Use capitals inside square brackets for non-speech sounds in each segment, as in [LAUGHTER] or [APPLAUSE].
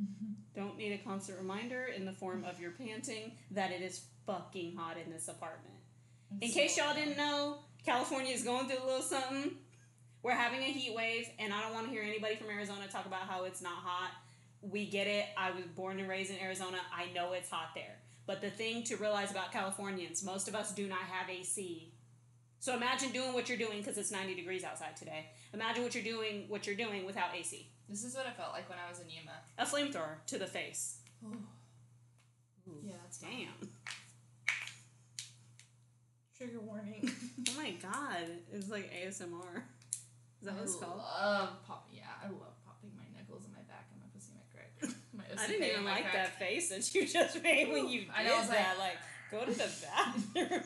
Mm-hmm. Don't need a constant reminder in the form of your panting that it is fucking hot in this apartment. In case y'all didn't know, California is going through a little something. We're having a heat wave, and I don't want to hear anybody from Arizona talk about how it's not hot. We get it. I was born and raised in Arizona. I know it's hot there. But the thing to realize about Californians, most of us do not have AC. So imagine doing what you're doing because it's 90 degrees outside today. Imagine what you're doing, what you're doing without AC. This is what it felt like when I was in Yuma. A flamethrower to the face. Oh. Yeah, that's Damn. trigger warning. [LAUGHS] Oh my god. It's like ASMR. Is that what it's I called? love pop. Yeah, I love popping my nipples in my back and my pussy my crack. [LAUGHS] My I didn't even like crack. that face that you just made when you did I know, I was like- that. Like, go to the [LAUGHS] bathroom.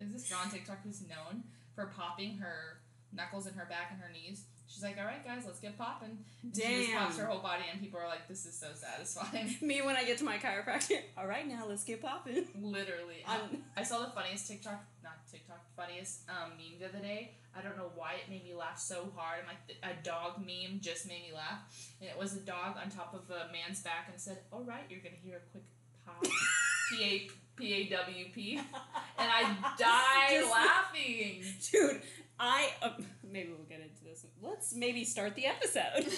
Is this girl on TikTok who's known for popping her knuckles in her back and her knees. She's like, "All right, guys, let's get popping." And She just pops her whole body, and people are like, "This is so satisfying." [LAUGHS] Me when I get to my chiropractor. [LAUGHS] All right, now let's get popping. Literally, On- [LAUGHS] I saw the funniest TikTok, not TikTok, funniest um, meme the other day. I don't know why it made me laugh so hard. Like a dog meme just made me laugh, and it was a dog on top of a man's back, and said, "All right, you're gonna hear a quick pop." P A P A W P, and I died laughing. Dude, I. Uh, [LAUGHS] maybe we'll get into this. Let's maybe start the episode.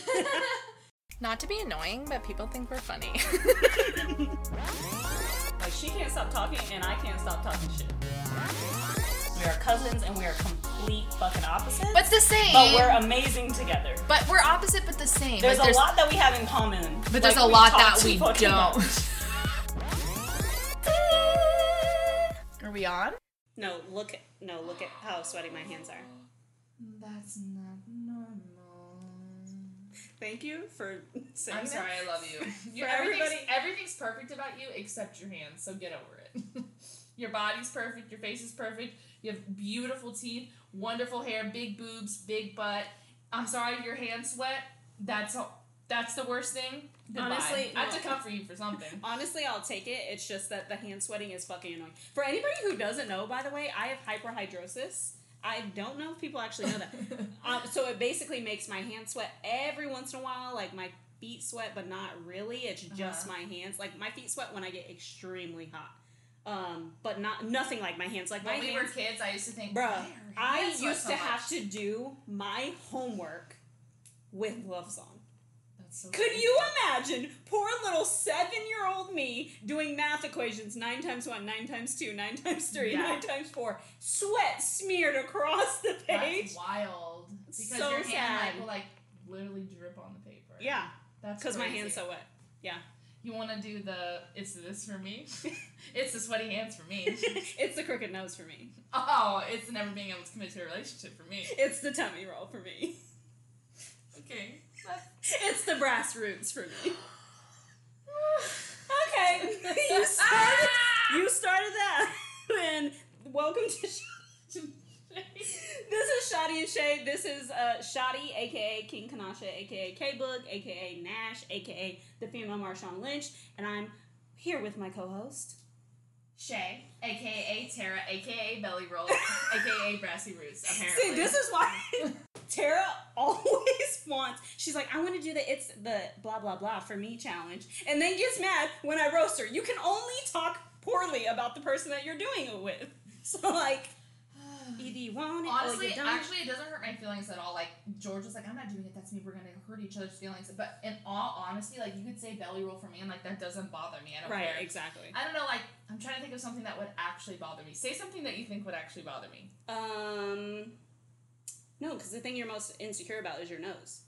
[LAUGHS] Not to be annoying, but people think we're funny. [LAUGHS] like, she can't stop talking, and I can't stop talking shit. We are cousins, and we are complete fucking opposites. but the same. but we're amazing together. But we're opposite, but the same. There's, Like, a lot that we have in common. But there's Like, a lot that we don't. Are we on? No, look. No, look at how sweaty my hands are. [SIGHS] That's not normal. Thank you for [LAUGHS] saying I'm that. sorry, I love you. [LAUGHS] you For everything's, everybody- everything's perfect about you except your hands, so get over it. [LAUGHS] your body's perfect, your face is perfect, you have beautiful teeth, wonderful hair, big boobs, big butt. I'm sorry, your hands sweat. That's all. That's the worst thing. Goodbye. Honestly, I have to no. come for you for something. [LAUGHS] Honestly, I'll take it. It's just that the hand sweating is fucking annoying. For anybody who doesn't know, by the way, I have hyperhidrosis. I don't know if people actually know that. [LAUGHS] um, so it basically makes my hands sweat every once in a while. Like my feet sweat, but not really. It's just Uh-huh. my hands. Like my feet sweat when I get extremely hot. Um, but not nothing like my hands. Like when my we hands, were kids, I used to think, Bruh, I used so to much?" have to do my homework with gloves on. So Could funny. you imagine poor little seven year old me doing math equations nine times one, nine times two, nine times three, Yeah. nine times four, sweat smeared across the page? That's wild. Because So your hand sad. like, will like literally drip on the paper. Yeah, That's because my hand's so wet. Yeah. You want to do the it's this for me? [LAUGHS] it's the sweaty hands for me. [LAUGHS] it's the crooked nose for me. Oh, it's never being able to commit to a relationship for me. It's the tummy roll for me. [LAUGHS] Okay. That's- It's the brass roots for me. [SIGHS] Okay, [LAUGHS] you started. [LAUGHS] You started that. [LAUGHS] And welcome to. This is Shawty and Shea. This is uh, Shawty, aka King Kanasha, aka K Book, aka Nash, aka the female Marshawn Lynch, and I'm here with my co-host. Shea, aka Tara, aka Belly Roll, aka Brassy Roots. Apparently. See, this is why Tara [LAUGHS] always wants. She's like, I want to do the it's the blah blah blah for me challenge, and then gets mad when I roast her. You can only talk poorly about the person that you're doing it with. [LAUGHS] So like, [SIGHS] either you want it Honestly, or you actually, it doesn't hurt my feelings at all. Like George was like, "I'm not doing it. That's me. We're gonna hurt each other's feelings." But in all honesty, like you could say belly roll for me, and like that doesn't bother me. I don't right, care. exactly. I don't know. Like I'm trying to think of something that would actually bother me. Say something that you think would actually bother me. Um, no, because the thing you're most insecure about is your nose.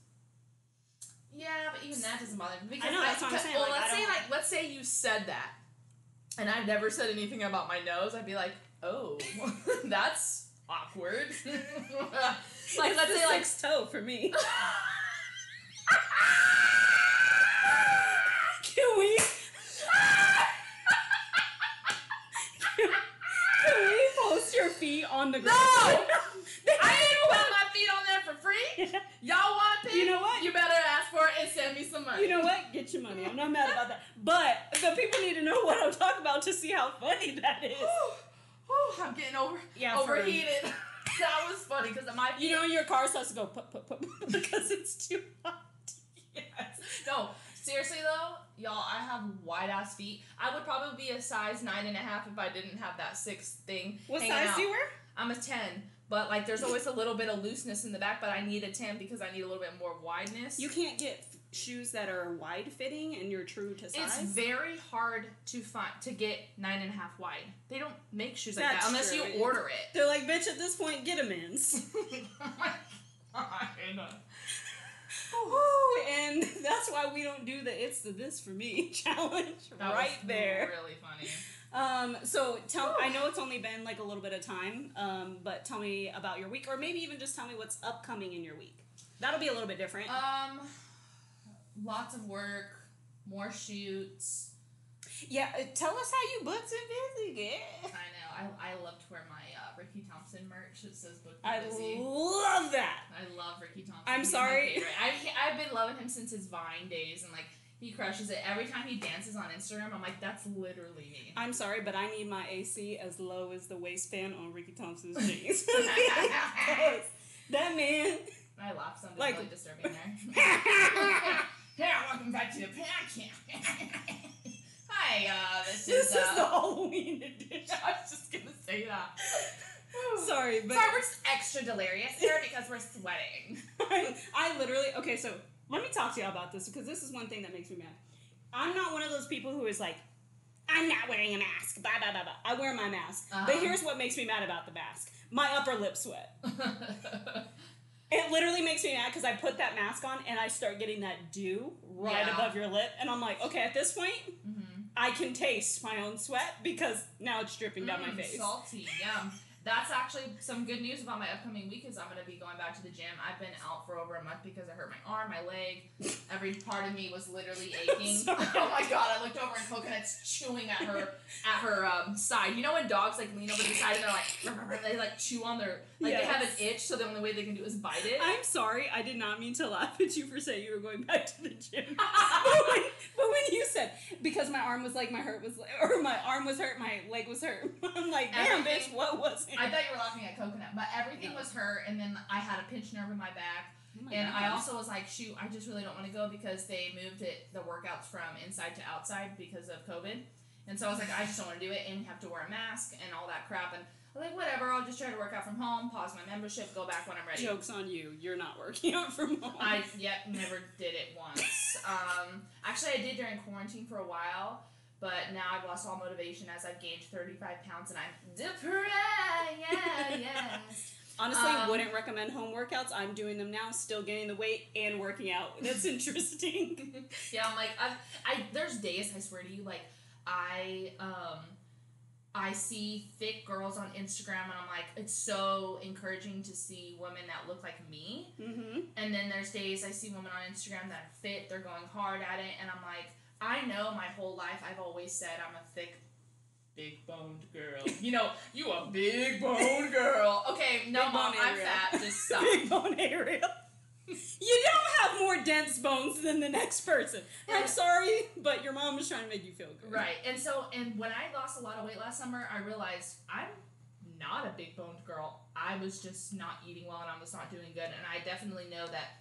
Yeah, but even that doesn't bother me. Because I know, that's what I'm saying, Well, like, let's say like let's say you said that, and I've never said anything about my nose. I'd be like, oh, [LAUGHS] that's awkward. [LAUGHS] like let's say like toe for me. [LAUGHS] Can we? Can we post your feet on the ground? I didn't put my feet on there for free. [LAUGHS] Y'all want pay? You know what? You better ask for it and send me some money. You know what? Get your money. I'm not mad about that. [LAUGHS] But the people need to know what I'm talking about to see how funny that is. Whew, I'm getting over Yeah, overheated. [LAUGHS] that was funny because my You know, your car starts to go put, put, put, put because it's too hot. Yes. No. Seriously though, y'all, I have wide ass feet. I would probably be a size nine and a half if I didn't have that six thing. What size out. do you wear? I'm a ten, but like there's always a little bit of looseness in the back. But I need a ten because I need a little bit more wideness. You can't get f- shoes that are wide fitting and you're true to size. It's very hard to find to get nine and a half wide. They don't make shoes like That's that unless true. you order it. They're like, bitch, at this point, get a men's. [LAUGHS] oh. Woo, and [LAUGHS] that's why we don't do the "it's the this for me" [LAUGHS] challenge That right there. Really funny. Um, so tell I know it's only been like a little bit of time, um, but tell me about your week, or maybe even just tell me what's upcoming in your week. That'll be a little bit different. Um, lots of work, more shoots. yeah, uh, tell us how you booked and busy, get. I know. I, I love to wear my uh, Ricky Thompson merch. It says "Book I Busy." I love that. I love Ricky Thompson. I'm He's sorry. I've, I've been loving him since his Vine days, and like he crushes it. Every time he dances on Instagram, I'm like, that's literally me. I'm sorry, but I need my AC as low as the waistband on Ricky Thompson's [LAUGHS] jeans. [LAUGHS] that man. I laugh. Something Like- really disturbing there. [LAUGHS] yeah, welcome back to the podcast. Hi, uh, this, This is, is uh, the Halloween edition. I was just gonna say that. [SIGHS] Sorry, but Sorry, we're just extra delirious here because we're sweating. I, I literally okay. So let me talk to y'all about this because this is one thing that makes me mad. I'm not one of those people who is like, I'm not wearing a mask. Blah blah blah blah. I wear my mask, but Uh-huh. here's what makes me mad about the mask: my upper lip sweat. [LAUGHS] It literally makes me mad because I put that mask on and I start getting that dew right Yeah. above your lip, and I'm like, okay, at this point, Mhm. I can taste my own sweat because now it's dripping down my Mm, face. Salty, yum. That's actually some good news about my upcoming week is I'm gonna be going back to the gym. I've been out for over a month because I hurt my arm, my leg. Every part of me was literally [LAUGHS] aching. [LAUGHS] Oh my god! I looked over and Coconut's chewing at her at her um, side. You know when dogs like lean over the side and they're like they like chew on their like they have an itch, so the only way they can do is bite it. I'm sorry, I did not mean to laugh at you for saying you were going back to the gym. [LAUGHS] but, when, but when you said because my arm was like my hurt was or my arm was hurt, my leg was hurt. I'm like, damn, Everything- bitch, what was it? I thought you were laughing at Coconut, but everything No. was hurt, and then I had a pinched nerve in my back. Oh my And I also was like, shoot, I just really don't want to go because they moved it the workouts from inside to outside because of COVID. And so I was like, I just don't want to do it, and you have to wear a mask and all that crap. And I was like, whatever, I'll just try to work out from home, pause my membership, go back when I'm ready. jokes on you. You're not working out from home. I yet never did it once. [LAUGHS] Um, actually, I did during quarantine for a while, but now I've lost all motivation as I've gained 35 pounds and I'm depressed. [LAUGHS] Honestly, Um, wouldn't recommend home workouts. I'm doing them now, still gaining the weight and working out. [LAUGHS] That's interesting. [LAUGHS] yeah, I'm like, I, I, there's days I swear to you, like, I, um, I see thick girls on Instagram and I'm like, it's so encouraging to see women that look like me. mm-hmm. And then there's days I see women on Instagram that are fit, they're going hard at it, and I'm like, I know my whole life I've always said I'm a thick, big boned girl. [LAUGHS] You know, you a big boned girl. Okay, no, Big mom, I'm fat. Just [LAUGHS] stop. Big bone area. You don't have more dense bones than the next person. I'm sorry, but your mom was trying to make you feel good. Right. And so, and when I lost a lot of weight last summer, I realized I'm not a big boned girl. I was just not eating well and I was not doing good. And I definitely know that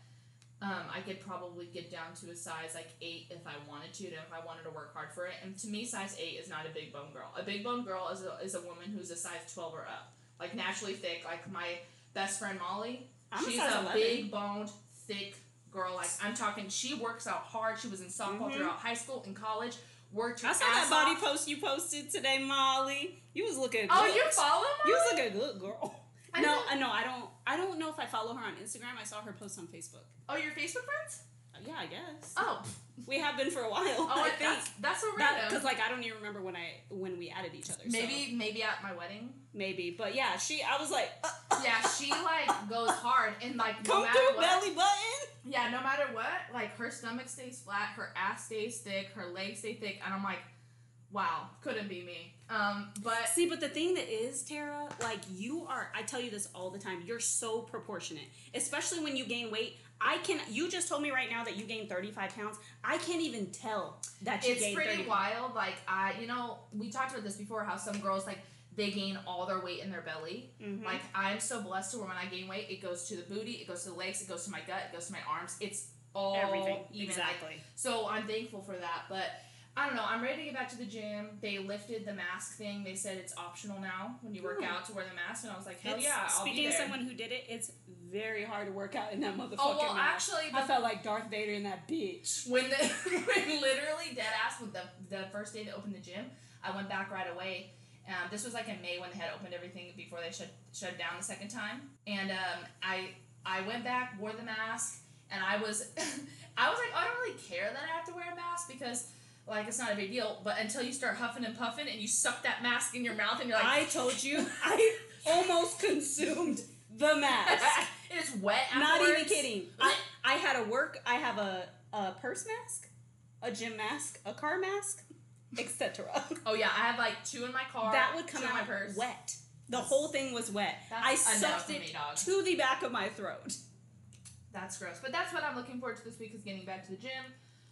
um, I could probably get down to a size like eight if I wanted to, and if I wanted to work hard for it. And to me, size eight is not a big bone girl. A big bone girl is a, is a woman who's a size 12 or up. Like naturally thick. Like my best friend Molly, I'm she's size a big boned, thick girl. Like I'm talking, she works out hard. She was in softball Mhm. throughout high school and college. Worked her I saw that body off. post you posted today, Molly. You was looking. Oh, good. you follow You was looking good, girl. [LAUGHS] I no, didn't- I. I don't. I don't know if I follow her on Instagram. I saw her post on Facebook. Oh, your Facebook friends? Uh, Yeah, I guess. Oh, We have been for a while. oh, I I think. that's that's so random. because like I don't even remember when I when we added each other. so maybe maybe at my wedding. maybe, but yeah, she. I was like, uh, uh, Yeah, she like goes hard and like no come matter through what. belly button. Yeah, no matter what, like her stomach stays flat, her ass stays thick, her legs stay thick, and I'm like, wow, couldn't be me. Um, but See, but the thing that is, Tara, like you are, I tell you this all the time, you're so proportionate. Especially when you gain weight. I can, you just told me right now that you gained 35 pounds. I can't even tell that you it's pretty 30 wild. Like I, you know, we talked about this before. How some girls like they gain all their weight in their belly. Mhm. Like I'm so blessed to where when I gain weight, it goes to the booty, it goes to the legs, it goes to my gut, it goes to my arms. It's all Everything. even. Like, exactly. so I'm thankful for that. But I don't know. I'm ready to get back to the gym. They lifted the mask thing. They said it's optional now when you work Ooh. out to wear the mask, and I was like, hell It's- yeah, I'll speaking be of someone who did it, it's very hard to work out in that motherfucking oh well, mask. actually, I felt like Darth Vader in that bitch. when the [LAUGHS] when literally dead ass with the the first day they opened the gym, I went back right away. Um, this was like in May when they had opened everything before they shut shut down the second time, and um, I I went back, wore the mask, and I was [LAUGHS] I was like I don't really care that I have to wear a mask because like it's not a big deal, but until you start huffing and puffing and you suck that mask in your mouth and you're like I told you, [LAUGHS] I almost consumed the mask. [LAUGHS] it's wet. Not even kidding. I, I had a work. I have a, a purse mask, a gym mask, a car mask, etc. [LAUGHS] Oh yeah, I have like two in my car. That would come in my out purse. wet. The whole thing was wet. I sucked it me, to the back of my throat. That's gross. But that's what I'm looking forward to this week is getting back to the gym.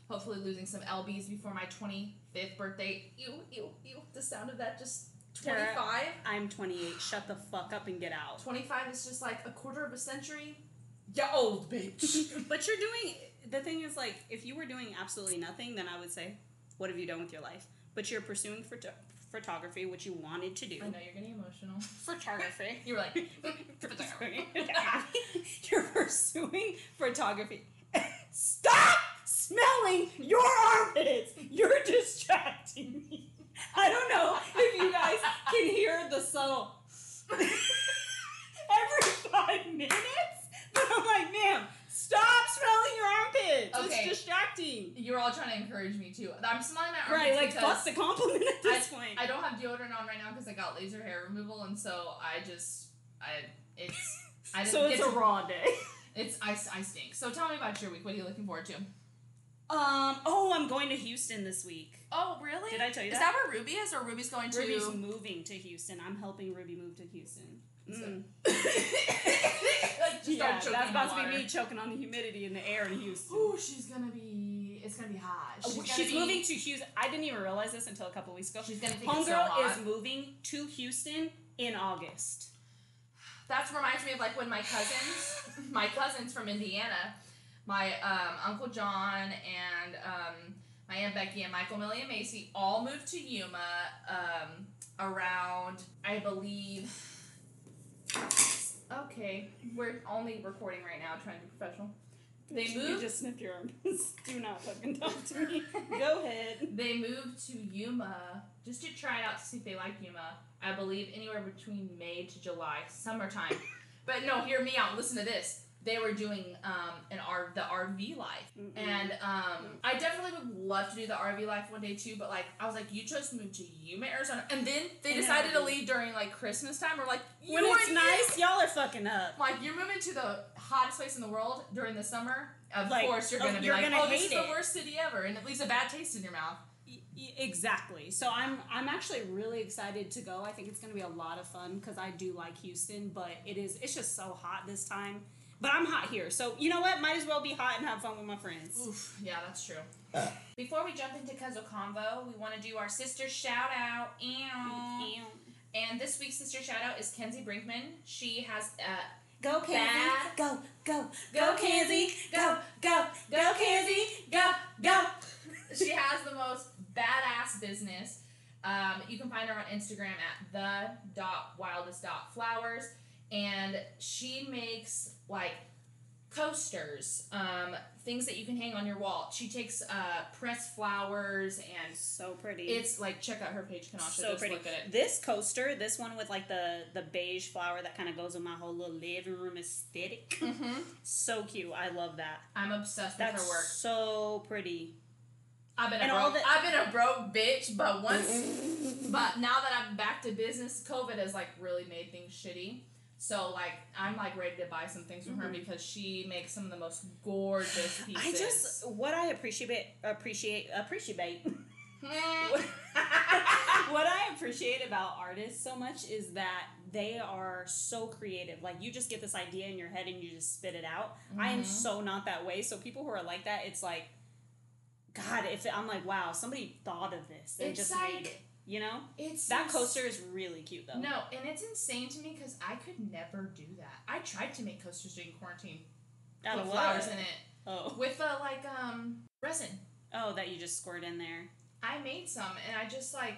Hopefully losing some lbs before my 25th birthday. Ew, ew, ew. The sound of that just Tara. 25. I'm 28. Shut the fuck up and get out. 25 is just like a quarter of a century. You old bitch. [LAUGHS] [LAUGHS] But you're doing. The thing is, like, if you were doing absolutely nothing, then I would say, what have you done with your life? But you're pursuing photo- photography, which you wanted to do. I know you're getting emotional. Photography. [LAUGHS] You were like, photography You're pursuing photography. Stop smelling your armpits. You're distracting me. I don't know if you guys can hear the subtle [LAUGHS] every five minutes, but [LAUGHS] I'm like, ma'am, stop smelling your armpits. Okay. It's distracting. you're all trying to encourage me too. I'm smelling my armpits. Right, like fuck the compliment at this point. I don't have deodorant on right now because I got laser hair removal, and so I just, I, it's, I [LAUGHS] didn't so it's a to, raw day. it's, I, I stink. So tell me about your week. What are you looking forward to? Um. Oh, I'm going to Houston this week. Oh, really? Did I tell you Is that? that where Ruby is, or Ruby's going to? Ruby's moving to Houston. I'm helping Ruby move to Houston. Mm. [LAUGHS] Yeah, that's about to be me choking on the humidity in the air in Houston. Ooh, she's gonna be. It's gonna be hot. She's, She's, be, moving to Houston. I didn't even realize this until a couple weeks ago. She's gonna Homegirl so is moving to Houston in August. That reminds me of like when my cousins, my cousins from Indiana, my um, uncle John and um, my aunt Becky and Michael, Millie, and Macy all moved to Yuma um, around, I believe. Okay, we're only recording right now, trying to be professional. They You moved. just sniff your armpits. [LAUGHS] Do not fucking talk to me. [LAUGHS] Go ahead. They moved to Yuma just to try it out to see if they like Yuma. I believe anywhere between May to July, summertime. but no, hear me out. Listen to this. They were doing um, an R the RV life, Mm-mm. and um, I definitely would love to do the RV life one day too. But like, I was like, you chose to move to Yuma, Arizona, and then they decided to leave during like Christmas time. We're like, you when it's nice, y'all are fucking up. Like you're moving to the hottest place in the world during the summer. Of Like, course, you're oh, gonna be you're like, gonna "Oh, this is the it." worst city ever," and it leaves a bad taste in your mouth. Y- y- Exactly. So I'm I'm actually really excited to go. I think it's going to be a lot of fun because I do like Houston, but it is it's just so hot this time. But I'm hot here, so you know what? Might as well be hot and have fun with my friends. Oof, yeah, that's true. Before we jump into Cuzzle Convo, we want to do our sister shout out. Ew. And this week's sister shout out is Kenzie Brinkman. She has uh, Go Bad. Go go Go, Kenzie. Go go Go Kenzie, go go. [LAUGHS] she has the most badass business. Um, you can find her on Instagram at the dot wildest dot flowers, and she makes like coasters, um, things that you can hang on your wall. She takes uh, pressed flowers and So pretty. it's like check out her page, Kanasha. so just pretty. look at it. This coaster, this one with like the the beige flower that kind of goes with my whole little living room aesthetic. Mm-hmm. so cute. I love that. I'm obsessed That's with her work. so pretty. I've been a and broke. the- I've been a broke bitch, but once, [LAUGHS] but now that I'm back to business, COVID has like really made things shitty. So like I'm like ready to buy some things from her because she makes some of the most gorgeous pieces. I just what I appreciate appreciate appreciate [LAUGHS] Mm. [LAUGHS] what I appreciate about artists so much is that they are so creative. Like you just get this idea in your head and you just spit it out. I am Mhm. so not that way. So people who are like that, it's like, God, if it, I'm like, wow, somebody thought of this and It's just like- made it. You know, it's that coaster is really cute though. No, and it's insane to me because I could never do that. I tried to make coasters during quarantine, Out put flowers in it. Oh. with the like um resin. Oh, that you just squirt in there. I made some and I just like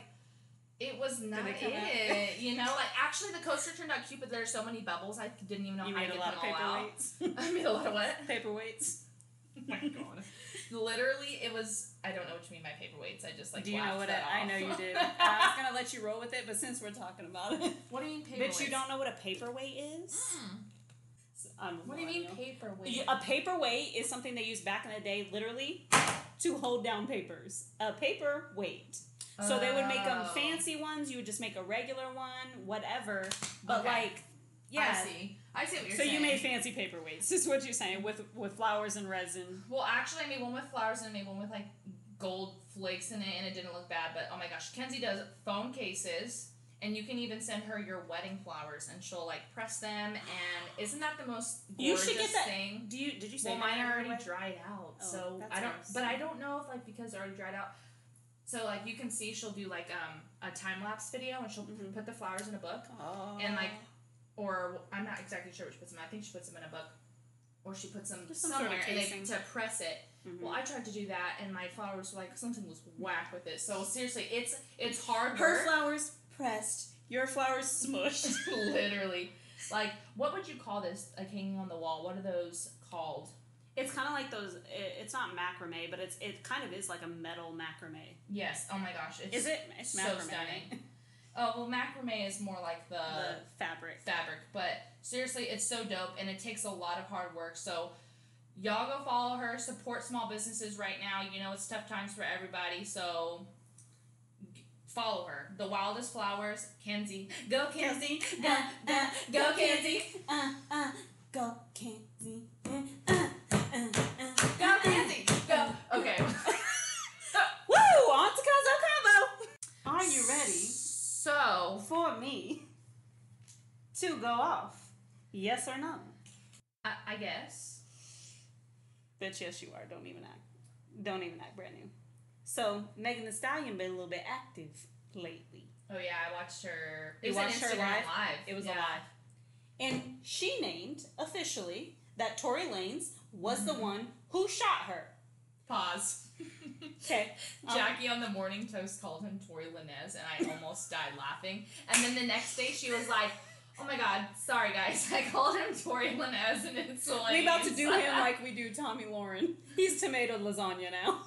it was not it. [LAUGHS] You know, like actually the coaster turned out cute, but there's so many bubbles I didn't even know You how to made a get lot of them all out. paperweights. [LAUGHS] I made a lot of what? paperweights. Oh [LAUGHS] my god. Literally, it was. I don't know what you mean by paperweights. I just like. do you know what? that I, I know you did. [LAUGHS] I was gonna let you roll with it, but since we're talking about it, what do you mean [LAUGHS] paperweights? but you don't know what a paperweight is. Mm. I'm What do you mean paperweight? A paperweight is something they used back in the day, literally, to hold down papers. A paperweight. So they would make them Oh. fancy ones. You would just make a regular one, whatever. But Okay. like, yeah. I see. What you're So saying. you made fancy paperweights. Is what you're saying with with flowers and resin. Well, actually, I made one with flowers and I made one with like gold flakes in it, and it didn't look bad. But oh my gosh, Kenzie does phone cases, and you can even send her your wedding flowers, and she'll like press them. And isn't that the most You gorgeous should get that- thing? Do you did you say Well, mine are already anyway? dried out, Oh, so that's I don't. nice. But I don't know if like because they're already dried out. So like you can see, she'll do like um a time lapse video, and she'll Mhm. put the flowers in a book, Oh. and, like, or I'm not exactly sure she puts them. I think she puts them in a book, or she puts them Just some sort of somewhere and they, to press it. Mhm. Well, I tried to do that, and my flowers were like something was whack with it. So seriously, it's it's hard her flowers pressed, your flowers smushed. [LAUGHS] Literally, like what would you call this? Like hanging on the wall. What are those called? it's kind of like those. It, it's not macrame, but it's it kind of is like a metal macrame. Yes. Oh my gosh. It's, Is it? It's so stunning. [LAUGHS] Oh well, macrame is more like the, the fabric. fabric, but seriously, it's so dope, and it takes a lot of hard work. So. Y'all go follow her, support small businesses right now. You know it's tough times for everybody, so follow her. The Wildest Flowers, Kenzie. Go Kenzie. Uh, uh, go Kenzie. Uh, uh, go Kenzie. Uh, uh, uh, uh, Go Kenzie. Go. Okay. Woo! On to Kazo Combo. Are you ready So, for me to go off? Yes or no? I, I guess. Bitch, yes you are. Don't even act. Don't even act brand new. So Megan Thee Stallion been a little bit active lately. Oh yeah, I watched her. It was watched her live? live. It was yeah. a live. And she named officially that Tory Lanez was the Mhm. one who shot her. Pause. [LAUGHS] Okay. Um, Jackie on the morning toast called him Tori Linez, and I almost [LAUGHS] died laughing. And then the next day she was like, "Oh my god, sorry guys, [LAUGHS] I called him Tori Linez, and it's hilarious." we about to do [LAUGHS] him like we do Tomi Lahren. He's tomato lasagna now.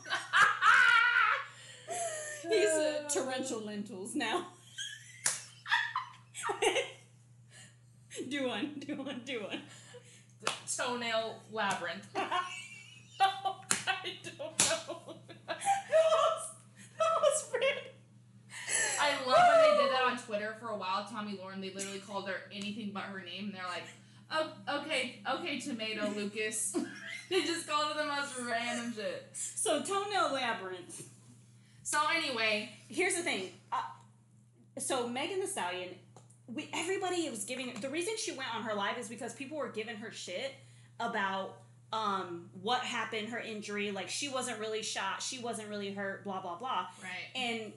He's uh, torrential lentils now. do one, do one, do one. toenail labyrinth. that I don't know. was, that was weird. I love when they did that on Twitter for a while. Tomi Lahren, they literally called her anything but her name. And they're like, "Oh, okay, okay, tomato Lucas." [LAUGHS] they just called her the most random shit. So toenail labyrinth. So anyway, Here's the thing. Uh, so Megan Thee Stallion, we everybody was giving the reason she went on her live is because people were giving her shit about um what happened, her injury, like she wasn't really shot, she wasn't really hurt, blah blah blah. right. And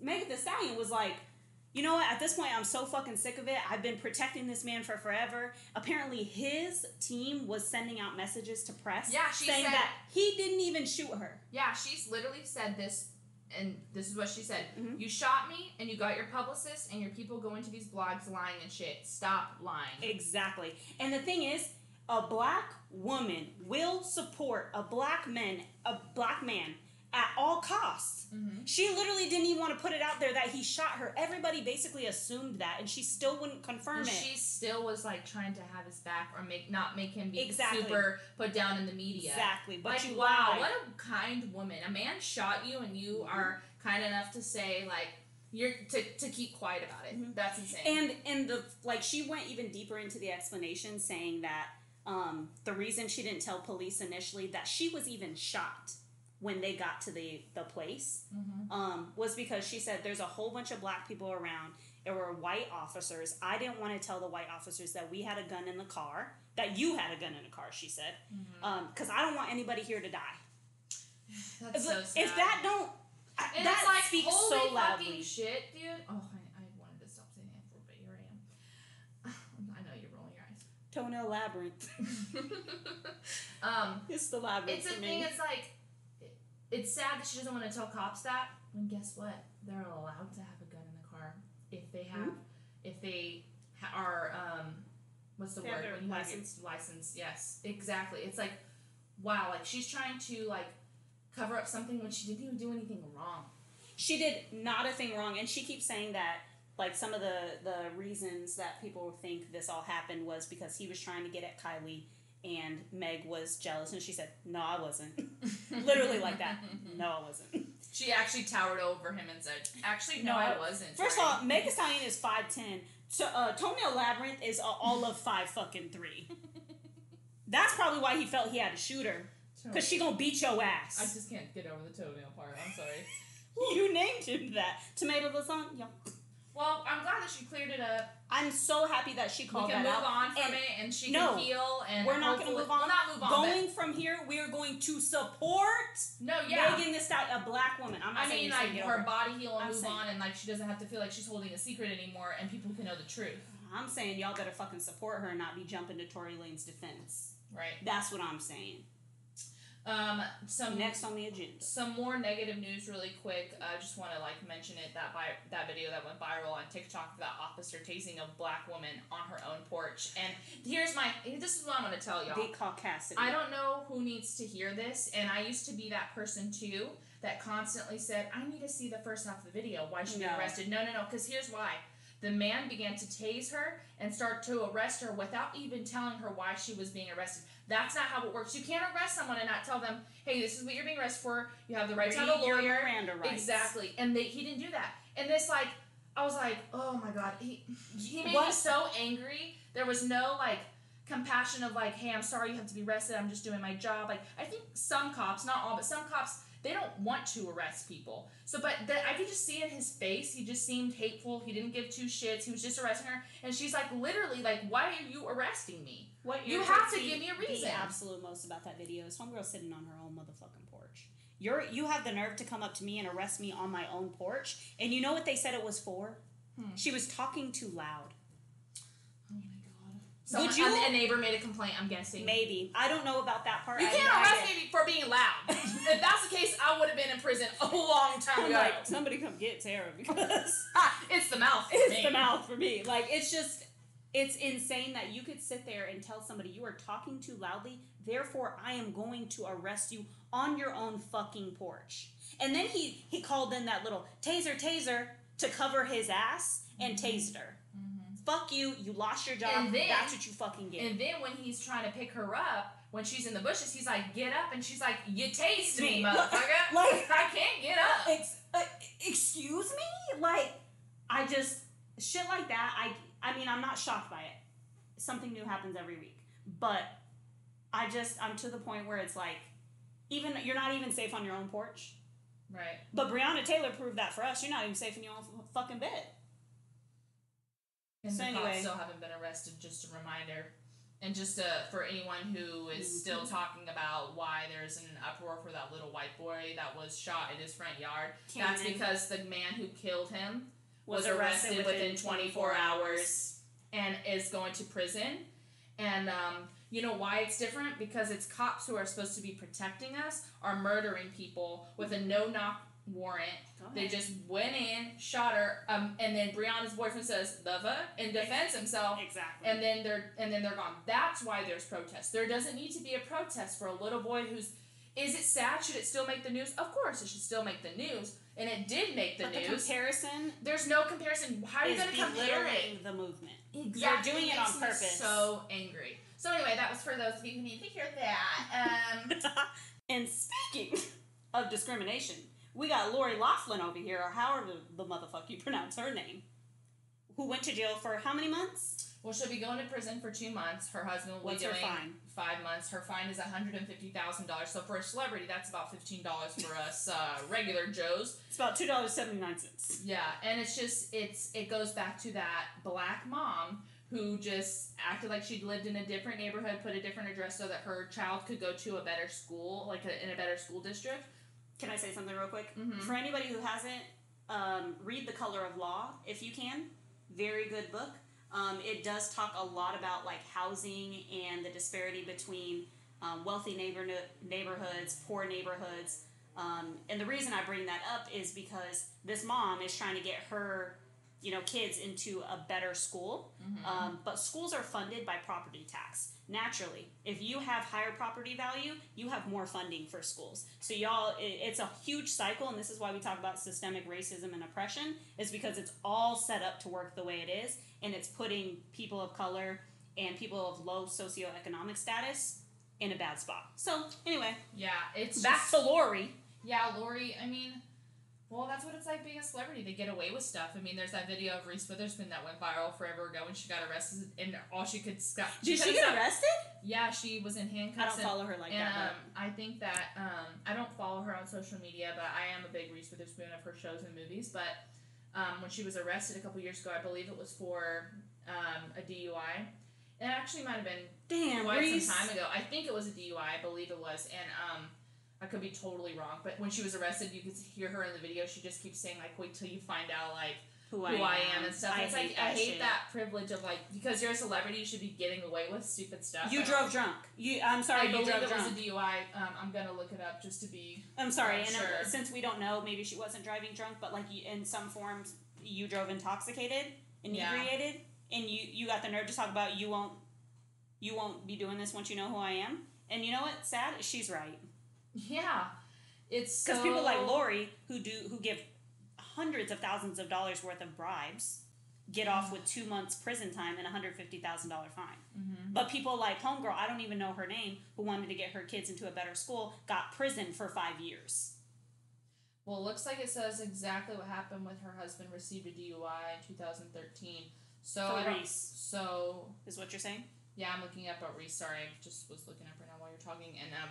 Megan Thee Stallion was like, you know what? At this point, I'm so fucking sick of it. I've been protecting this man for forever. Apparently, his team was sending out messages to press, Yeah, she saying said- that he didn't even shoot her. Yeah, she's literally said this, and this is what she said. Mhm. You shot me, and you got your publicist and your people going to these blogs lying and shit. Stop lying. Exactly. And the thing is, a black woman will support a black man, a black man at all costs. Mm-hmm. She literally didn't even want to put it out there that he shot her. Everybody basically assumed that, and she still wouldn't confirm And it. she still was like trying to have his back or make not make him be Exactly. super put down in the media. Exactly. But like wow, lied. what a kind woman. A man shot you, and you Mhm. are kind enough to say like you're to, to keep quiet about it. Mhm. That's insane. And and the like she went even deeper into the explanation saying that um, the reason she didn't tell police initially that she was even shot when they got to the the place Mhm. um, was because she said there's a whole bunch of black people around. There were white officers. I didn't want to tell the white officers that we had a gun in the car, that you had a gun in the car. She said, because I don't want anybody here to die. [SIGHS] That's so if, sad. if that don't, I- that like, speaks so loudly. shit, dude. Oh, I, I wanted to stop saying that for, but here I am. [SIGHS] I know you're rolling your eyes. Toenail labyrinth. [LAUGHS] [LAUGHS] um, it's the labyrinth. it's a thing. It's like it's sad that she doesn't want to tell cops that. And guess what? They're allowed to have a gun in the car if they have, if they ha- are um, what's the They word when you have license. your? Yes, exactly. It's like, wow, like she's trying to like cover up something when she didn't even do anything wrong. She did not a thing wrong, and she keeps saying that like some of the the reasons that people think this all happened was because he was trying to get at Kylie and Meg was jealous, and she said, "No, I wasn't." [LAUGHS] Literally like that. [LAUGHS] No, I wasn't. She actually towered over him and said, "Actually, no, No, I I- wasn't." First of all. Meg Thee Stallion is five ten. So uh, Toenail Labyrinth is uh, all of five fucking three. [LAUGHS] That's probably why he felt he had to shoot her, cause she gonna beat your ass. I just can't get over the toenail part. I'm sorry. you named him that. Tomato lasagna. Well, I'm glad that she cleared it up. I'm so happy that she called that out. We can move out. on from And it, and she No, can heal. And We're not going to move on. Well, not move on. Going from here, we are going to support but, no, yeah. Megan Thee Stallion, a black woman. I'm not I saying mean, like her body heal and I'm move saying- on, and like she doesn't have to feel like she's holding a secret anymore, and people can know the truth. I'm saying y'all better fucking support her and not be jumping to Tory Lanez defense. Right. That's what I'm saying. Um. Some Next on the agenda. Some more negative news, really quick. I just want to like mention it that vi- that video that went viral on TikTok of that officer tasing a black woman on her own porch. And here's my this is what I'm gonna tell y'all. The caucasity. I don't know who needs to hear this, and I used to be that person too that constantly said, I need to see the first half of the video. Why should No. be arrested? No, no, no, because here's why. The man began to tase her and start to arrest her without even telling her why she was being arrested. That's not how it works. You can't arrest someone and not tell them, hey, this is what you're being arrested for. You have the right to have a Read lawyer. Miranda rights. Exactly. And they, he didn't do that. And this, like, I was like, oh my god, he he made me so angry. There was no like compassion of like, hey, I'm sorry you have to be arrested. I'm just doing my job. Like, I think some cops, not all, but some cops, they don't want to arrest people. So, but that I could just see in his face, he just seemed hateful. He didn't give two shits. He was just arresting her, and she's like, literally, like, why are you arresting me? What You have to give me a reason. The reason. absolute most about that video is homegirl sitting on her own motherfucking porch. You're you have the nerve to come up to me and arrest me on my own porch, and you know what they said it was for? Hmm. She was talking too loud. Oh my god. Someone, Would you- a, a neighbor made a complaint. I'm guessing. Maybe I don't know about that part. You I can't have arrest idea. me for being loud. [LAUGHS] if that's the case, I would have been in prison a long time I'm ago. like somebody come get Tara because Ah, [LAUGHS] it's the mouth. for it's me. the mouth for me. Like it's just it's insane that you could sit there and tell somebody you are talking too loudly, therefore I am going to arrest you on your own fucking porch. And then he he called in that little taser taser to cover his ass and tased her. Fuck you, you lost your job. Then- That's what you fucking get. And then when he's trying to pick her up, when she's in the bushes, he's like, "Get up!" And she's like, "You taste me, Me. [LAUGHS] motherfucker! [LAUGHS] Like- I can't get up." Ex- uh, excuse me? Like, I just shit like that. I I mean, I'm not shocked by it. Something new happens every week, but I just I'm to the point where it's like, even you're not even safe on your own porch. Right. But Breonna Taylor proved that for us. You're not even safe in your own fucking bed. And So the anyway. cops still haven't been arrested. Just a reminder. And just uh, for anyone who is Mhm. still talking about why there's an uproar for that little white boy that was shot in his front yard, that's because the man who killed him was, arrested within 24 hours and is going to prison. And um, you know why it's different? Because it's cops who are supposed to be protecting us are murdering people with a no knock warrant. They just went in, shot her, um, and then Breonna's boyfriend says the fuck and defends himself. exactly. And then they're and then they're gone. That's why there's protests. There doesn't need to be a protest for a little boy who's. Is it sad? Should it still make the news? Of course, it should still make the news, and it did make the but the news. comparison There's no comparison. How are you going to compare it? the movement. Exactly. You're doing it makes on purpose. So angry. So anyway, that was for those of you who need to hear that. Um, [LAUGHS] and speaking of discrimination, we got Lori Loughlin over here, or however the motherfucker you pronounce her name, who went to jail for how many months? well, she'll be going to prison for two months. Her husband will What's be her doing fine? five months. Her fine is one hundred and fifty thousand dollars. So for a celebrity, that's about fifteen dollars for us uh, regular Joes. It's about two dollars seventy nine cents. Yeah, and it's just it's it goes back to that black mom who just acted like she'd lived in a different neighborhood, put a different address so that her child could go to a better school, like a, in a better school district. Can I say something real quick? Mhm. For anybody who hasn't, um, read The Color of Law if you can. Very good book. Um, it does talk a lot about like housing and the disparity between um, wealthy neighbor neighborhoods, poor neighborhoods. Um, and the reason I bring that up is because this mom is trying to get her, you know, kids into a better school. Um, but schools are funded by property tax. Naturally, if you have higher property value, you have more funding for schools. So y'all, it, it's a huge cycle, and this is why we talk about systemic racism and oppression. Is because it's all set up to work the way it is, and it's putting people of color and people of low socioeconomic status in a bad spot. So anyway, Yeah, it's back just, to Lori. yeah, Lori. I mean, well, that's what it's like being a celebrity. They get away with stuff. I mean, there's that video of Reese Witherspoon that went viral forever ago when she got arrested, and all she could stop. Did she get arrested? Yeah, she was in handcuffs. I don't and- follow her like and that. um, I think that um, I don't follow her on social media, but I am a big Reese Witherspoon of her shows and movies. But um, when she was arrested a couple years ago, I believe it was for um, a DUI. It actually might have been damn, quite Reese. some time ago. I think it was a DUI. I believe it was, and um, I could be totally wrong. But when she was arrested, you could hear her in the video. She just keeps saying like, "Wait till you find out like who, who I am and stuff." I it's hate like that I hate shit. that privilege of like because you're a celebrity, you should be getting away with stupid stuff. You I drove drunk. You, I'm sorry, I you drove it drunk. was a DUI. Um, I'm gonna look it up just to be. I'm sorry, and uh, sure. since we don't know, maybe she wasn't driving drunk, but like in some forms, you drove intoxicated, Yeah. inebriated, and you you got the nerve to talk about you won't you won't be doing this once you know who I am. And you know what? Sad, she's right Yeah, it's because so, people like Lori who do who give hundreds of thousands of dollars worth of bribes get off with two months prison time and a hundred fifty thousand dollar fine. Mhm. But people like Homegirl, I don't even know her name, who wanted to get her kids into a better school, got prison for five years. Well, it looks like it says exactly what happened with her husband received a DUI in 2013. So I Reese, So is what you're saying? yeah, I'm looking up at Reese. Sorry, I just was looking up right now while you're talking. And um,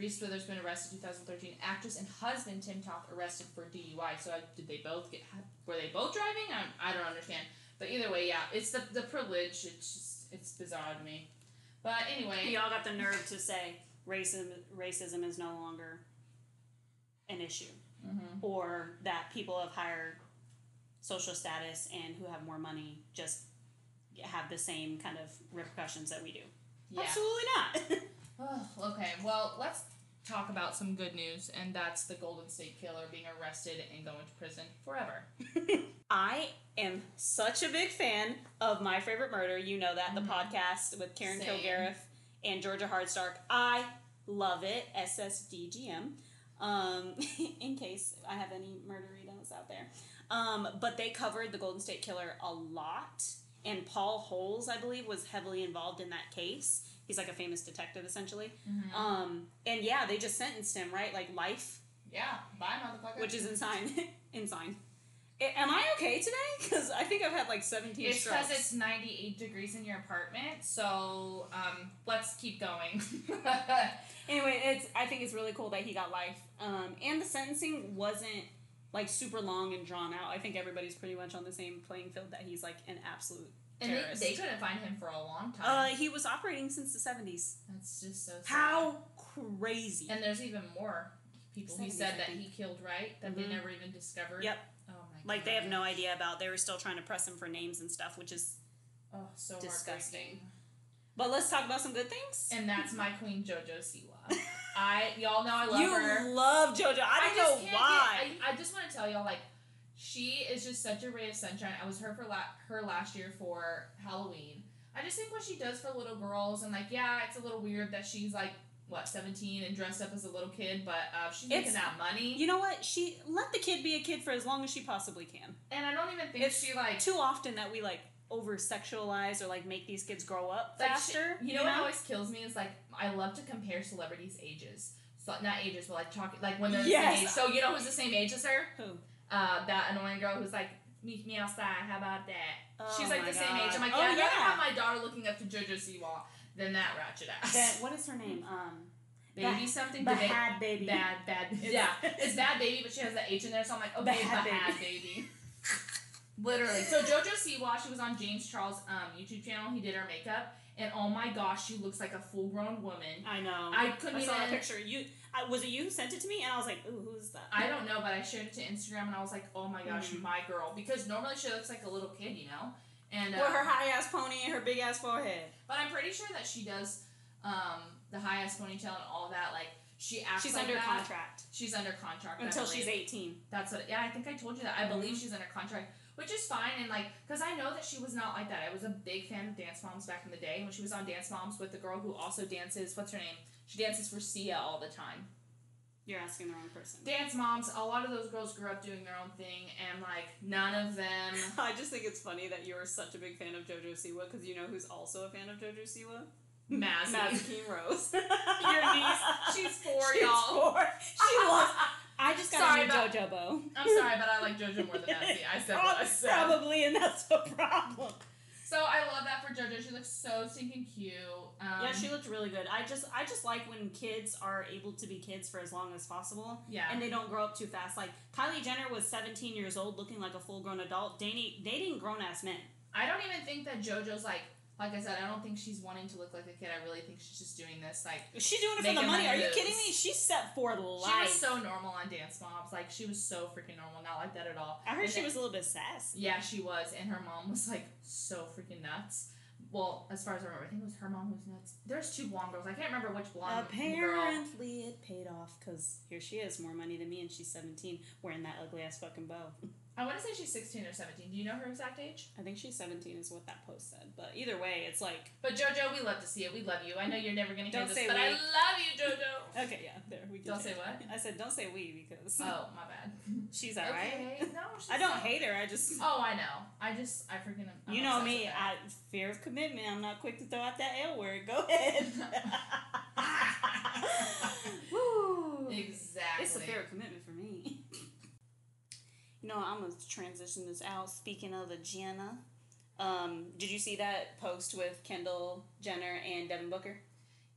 Reese Witherspoon arrested 2013. Actress and husband Jim Toth arrested for DUI. So I, did they both get? Were they both driving? I, I don't understand. But either way, yeah, it's the the privilege. It's just it's bizarre to me. But anyway, Y'all got the nerve to say racism racism is no longer an issue, hmm or that people of higher social status and who have more money just have the same kind of repercussions that we do. yeah. Absolutely not. [LAUGHS] Oh, okay, well, let's talk about some good news, and that's the Golden State Killer being arrested and going to prison forever. [LAUGHS] I am such a big fan of My Favorite Murder. You know that, the Mhm. podcast with Karen Same. Kilgariff and Georgia Hardstark. I love it. SSDGM. Um, [LAUGHS] in case I have any murderinos out there. Um, but they covered the Golden State Killer a lot. And Paul Holes, I believe, was heavily involved in that case. He's like a famous detective, essentially. Mm-hmm. Um, and yeah, they just sentenced him, right? Like life Yeah, bye, motherfucker. which is insane. [LAUGHS] insane. I- am I okay today? Because I think I've had like 17 It's because it's 98 degrees in your apartment, so um, let's keep going. [LAUGHS] Anyway, it's I think it's really cool that he got life. Um, and the sentencing wasn't like super long and drawn out. I think everybody's pretty much on the same playing field that he's like an absolute and they, they couldn't find him for a long time. uh, he was operating since the 70s. That's just so sad. How crazy. And there's even more people he 70s, said that he killed, right? That Mhm. they never even discovered. Yep. Oh my like they have no idea about. They were still trying to press him for names and stuff, which is. Oh, so Disgusting. But let's talk about some good things. And that's my queen JoJo Siwa. [LAUGHS] I y'all know I love you her. love JoJo. I don't just know why. Get, I, I just want to tell y'all like she is just such a ray of sunshine. I was her for la- her last year for Halloween. I just think what she does for little girls and like yeah, it's a little weird that she's like what seventeen and dressed up as a little kid, but uh, she's making that money. You know what? She let the kid be a kid for as long as she possibly can. and I don't even think It's she like Too often that we like over sexualize or like make these kids grow up like, she- faster. you know what always kills me is like I love to compare celebrities' ages. So not ages, but like talking like when they're the same age. So you know who's the same age as her? Who? Uh, that annoying girl who's like, meet me outside. How about that? Oh She's like the same age. I'm like, Oh, yeah, I'd rather yeah. have my daughter looking up to JoJo Siwa than that ratchet ass. That, what is her name? Um, baby Ba- something. Bad Bad, Baby. bad, bad. [LAUGHS] It's- yeah, it's bad baby, but she has the H in there, so I'm like, okay, Bad bad, baby. [LAUGHS] Literally. So JoJo Siwa, she was on James Charles' um, YouTube channel. He did her makeup, and oh my gosh, she looks like a full-grown woman. I know. I couldn't I saw that even- picture. You I, was it you who sent it to me? And I was like, ooh, who's that? I don't know, but I shared it to Instagram, and I was like, oh my gosh, Mhm. my girl, because normally she looks like a little kid, you know. And With uh, her high ass pony and her big ass forehead. but I'm pretty sure that she does um, the high ass ponytail and all that. Like she acts She's like under that. contract She's under contract until she's 18. That's what. Yeah, I think I told you that. I believe Mhm. she's under contract, which is fine. And like, cause I know that she was not like that. I was a big fan of Dance Moms back in the day when she was on Dance Moms with the girl who also dances. What's her name? She dances for Sia all the time. You're asking the wrong person. Dance Moms. A lot of those girls grew up doing their own thing, and like none of them. [LAUGHS] I just think it's funny that you're such a big fan of JoJo Siwa because you know who's also a fan of JoJo Siwa? Mazzy. Mazzy Rose. [LAUGHS] Your niece. She's four, She's y'all. four. [LAUGHS] She loves. I just got Sorry a new about- JoJo bow. I'm sorry, but I like JoJo more than Mazzy. I said what I said. Probably, and that's the problem. So I love that for JoJo. She looks so stinking cute. Um, yeah, she looked really good. I just, I just like when kids are able to be kids for as long as possible, Yeah. and they don't grow up too fast. Like Kylie Jenner was 17 years old, looking like a full grown adult, dating, dating grown ass men. I don't even think that JoJo's like, like I said, I don't think she's wanting to look like a kid. I really think she's just doing this like. She's doing it for the money. Are you moves. kidding me? She's set for life. She was so normal on Dance Moms. Like she was so freaking normal, not like that at all. I heard And she then- was a little bit sassy. Yeah, she was, and her mom was like so freaking nuts. Well, as far as I remember, I think it was her mom who was nuts. There's two blonde girls. I can't remember which blonde girl. Apparently, it paid off because here she is, more money than me, and she's 17, wearing that ugly ass fucking bow. [LAUGHS] I want to say she's 16 or 17. Do you know her exact age? I think she's 17 is what that post said. But either way, it's like, But JoJo, we love to see it. We love you. I know you're never gonna hear Don't this, say but I love you, JoJo. [LAUGHS] okay, yeah, there we go. Don't say what? I said don't say we because Oh, my bad. [LAUGHS] she's alright. Okay. No, [LAUGHS] she's I don't not. hate her. I just, Oh, I know. I just, I freaking. I'm you know me, I fear of commitment. I'm not quick to throw out that L word. Go ahead. Woo. exactly. It's a fair commitment for me. You know, I'm gonna transition this out. Speaking of the Jenna, um, did you see that post with Kendall Jenner and Devin Booker?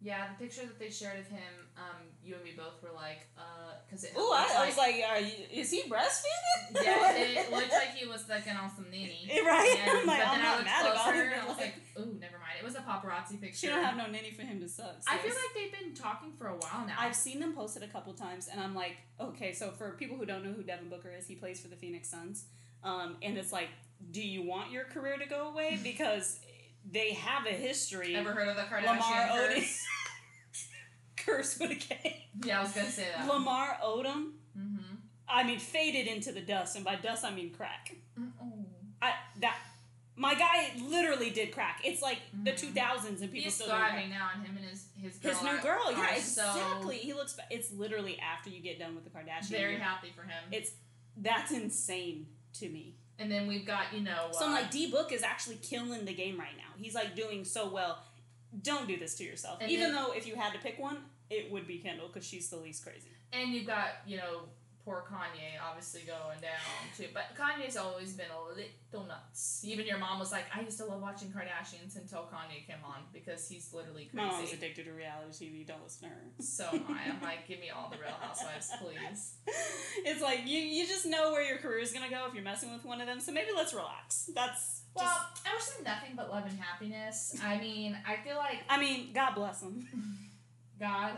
Yeah, the picture that they shared of him, um, you and me both were like, uh, because it. Oh, looks I, I was like, are you, is he breastfeeding? [LAUGHS] yeah, it [LAUGHS] looked like he was like an awesome nanny. [LAUGHS] right. And, I'm like, but I'm then I not looked mad about closer it. and I was like, like, ooh, never mind. It was a paparazzi picture. she don't have no nanny for him to suck. I feel like they've been talking for a while now. I've seen them posted a couple times, and I'm like, okay, so for people who don't know who Devin Booker is, he plays for the Phoenix Suns. Um, and it's like, do you want your career to go away? Because they have a history. Ever heard of the Kardashian Lamar? Odom. Curse with a K. Yeah, I was gonna say that. Lamar Odom, mm-hmm. I mean, faded into the dust, and by dust I mean crack. Oh. I that my guy literally did crack. It's like the Mhm. two thousands, and people He's still thriving now, and him and his his girl His new are- girl, yeah, are exactly. He looks. It's literally after you get done with the Kardashians. So very happy for him. It's that's insane to me. and then we've got you know. So I'm uh, like, D Book is actually killing the game right now. He's like doing so well. Don't do this to yourself. Even then- though if you had to pick one, it would be Kendall because she's the least crazy. and you've got you know poor Kanye obviously going down too. But Kanye's always been a little nuts. Even your mom was like, I used to love watching Kardashians until Kanye came on because he's literally My mom's crazy. addicted to reality TV. Don't listen to her. So am I. I'm like, give me all the Real Housewives, please. [LAUGHS] it's like you you just know where your career is gonna go if you're messing with one of them. So maybe let's relax. That's Well, just. I wish them nothing but love and happiness. I mean, I feel like I mean, God bless him. [LAUGHS] God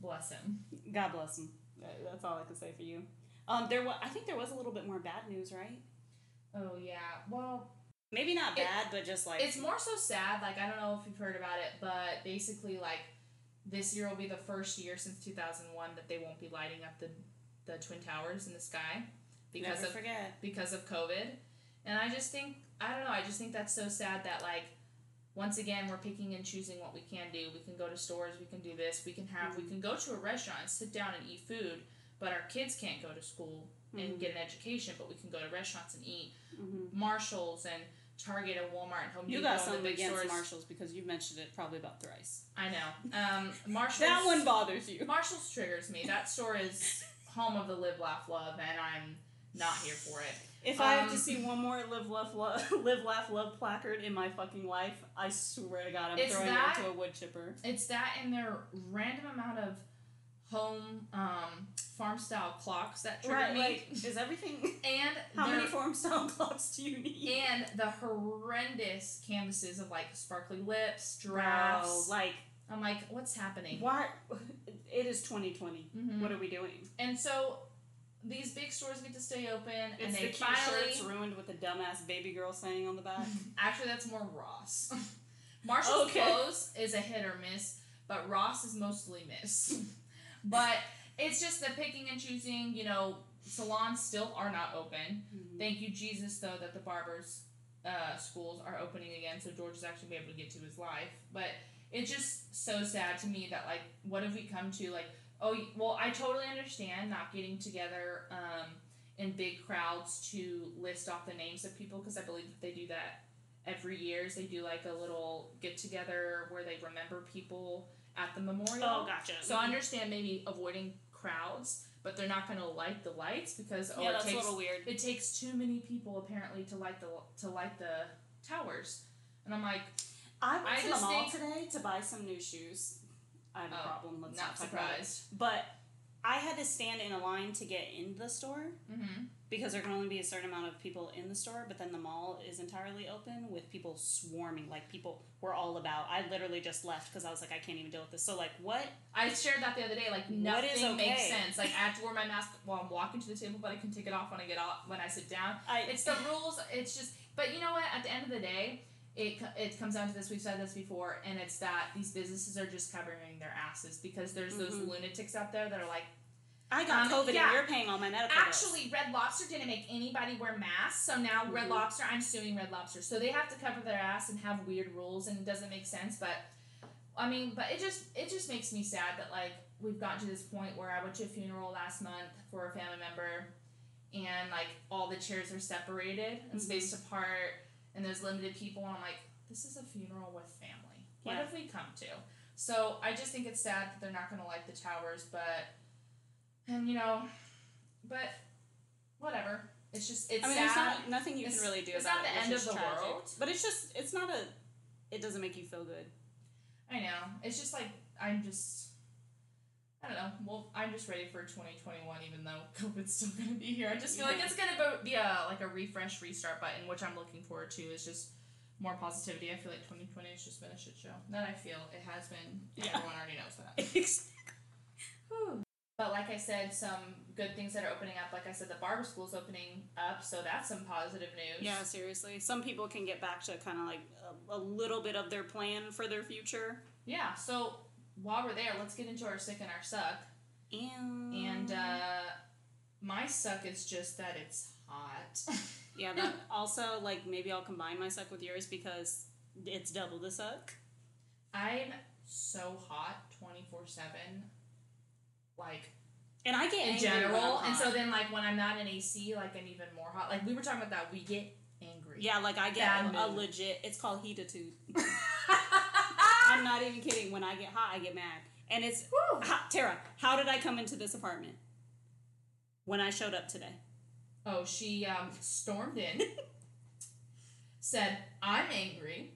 bless him. God bless him. That's all I can say for you. Um, there was. I think there was a little bit more bad news, right? Oh yeah. Well, Maybe not It- bad, but just like it's more so sad. Like I don't know if you've heard about it, but basically, like this year will be the first year since two thousand one that they won't be lighting up the the twin towers in the sky because never of forget. because of COVID. And I just think I don't know. I just think that's so sad that like once again we're picking and choosing what we can do. We can go to stores. We can do this. We can have. We can go to a restaurant and sit down and eat food. But our kids can't go to school and Mhm. get an education. But we can go to restaurants and eat. Mhm. Marshalls and Target and Walmart and Home You Depot got and something big against stores. Marshalls because you've mentioned it probably about thrice. I know. Um, [LAUGHS] Marshalls. That one bothers you. Marshalls triggers me. That store is [LAUGHS] home of the live, laugh, love, and I'm not here for it. If I have to Um, see one more live, laugh, love, [LAUGHS] live, laugh, love placard in my fucking life, I swear to God, I'm throwing that- it into a wood chipper. It's that and their random amount of home um, farm style clocks that trigger Right, me. like, is everything. [LAUGHS] and [LAUGHS] How many their- form style clocks do you need? and the horrendous canvases of like sparkly lips, Bro, giraffes. like, I'm like, what's happening? what? It is 2020. Mhm. What are we doing? And so these big stores get to stay open, and It's they the finally. shirts ruined with the dumbass baby girl saying on the back. [LAUGHS] Actually, that's more Ross. [LAUGHS] Marshall's Okay. clothes is a hit or miss, but Ross is mostly miss. [LAUGHS] but it's just the picking and choosing. You know, salons still are not open. Mhm. Thank you, Jesus, though, that the barbers' uh, schools are opening again, so George is actually be able to get to his life. But it's just so sad to me that like, what have we come to? Like, oh, well, I totally understand not getting together um, in big crowds to list off the names of people because I believe that they do that every year. Is they do like a little get together where they remember people at the memorial. Oh, gotcha. So I understand maybe avoiding crowds, but they're not going to light the lights because oh, yeah, it that's takes a little weird. it takes too many people apparently to light the to light the towers, and I'm like, I went I to the mall think- today to buy some new shoes. I have a Oh, problem. Let's not not talk about it. surprised. But I had to stand in a line to get in the store Mm-hmm. because there can only be a certain amount of people in the store. But then the mall is entirely open with people swarming. Like people were all about. I literally just left because I was like, I can't even deal with this. So like, what? I shared that the other day. Like nothing is makes okay? sense. Like I have to wear my mask while I'm walking to the table, but I can take it off when I get off when I sit down. I It's the rules. It's just. But you know what? At the end of the day. It, it comes down to this we've said this before and it's that these businesses are just covering their asses because there's those Mhm. lunatics out there that are like I got Um, COVID yeah. and you're paying all my medical bills. Actually, Red Lobster didn't make anybody wear masks, so now Red Mhm. Lobster, I'm suing Red Lobster. So they have to cover their ass and have weird rules, and it doesn't make sense. But I mean, but it just it just makes me sad that like we've gotten to this point where I went to a funeral last month for a family member, and like all the chairs are separated and Mhm. spaced apart, and there's limited people, and I'm like, this is a funeral with family. What Yeah. have we come to? So I just think it's sad that they're not going to light the towers, but and you know, but whatever. It's just it's I mean, sad. there's not nothing you It's- can really do about it. it's about not the which end of the tragic. world. But it's just it's not a. It doesn't make you feel good. I know. It's just like I'm just. I don't know. Well, I'm just ready for 2021, even though [LAUGHS] COVID's still gonna be here. I just feel like it's gonna be a like a refresh, restart button, which I'm looking forward to. Is just more positivity. I feel like 2020 has just been a shit show. That I feel it has been. Yeah. Everyone already knows that. [LAUGHS] But like I said, some good things that are opening up. Like I said, the barber school's opening up, so that's some positive news. yeah, seriously. Some people can get back to kind of like a, a little bit of their plan for their future. Yeah. So while we're there, let's get into our sick and our suck. And And uh, my suck is just that it's hot. [LAUGHS] yeah, but also like maybe I'll combine my suck with yours because it's double the suck. I'm so hot twenty four seven. Like And I get in general, and so then like when I'm not in AC, like I'm even more hot. Like we were talking about that, we get angry. yeah, like I get a, a legit. It's called heatitude. [LAUGHS] [LAUGHS] I'm not even kidding. When I get hot, I get mad, and it's how, Tara. How did I come into this apartment? When I showed up today. Oh, she um, stormed in, [LAUGHS] said, I'm angry,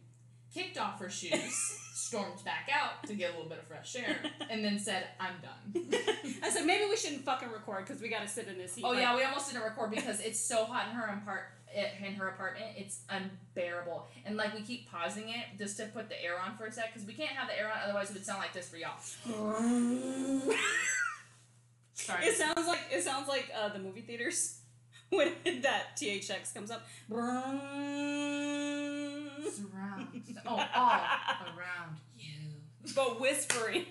kicked off her shoes, [LAUGHS] stormed back out to get a little bit of fresh air, and then said, I'm done. [LAUGHS] I said maybe we shouldn't fucking record because we got to sit in this heat. Oh yeah, we almost didn't record because it's so hot in her apart in her apartment. It's unbearable, and like we keep pausing it just to put the air on for a sec because we can't have the air on, otherwise it would sound like this for y'all. [LAUGHS] Sorry. It sounds like it sounds like uh, the movie theaters [LAUGHS] when that THX comes up. Surround. Oh, all around you. but whispering.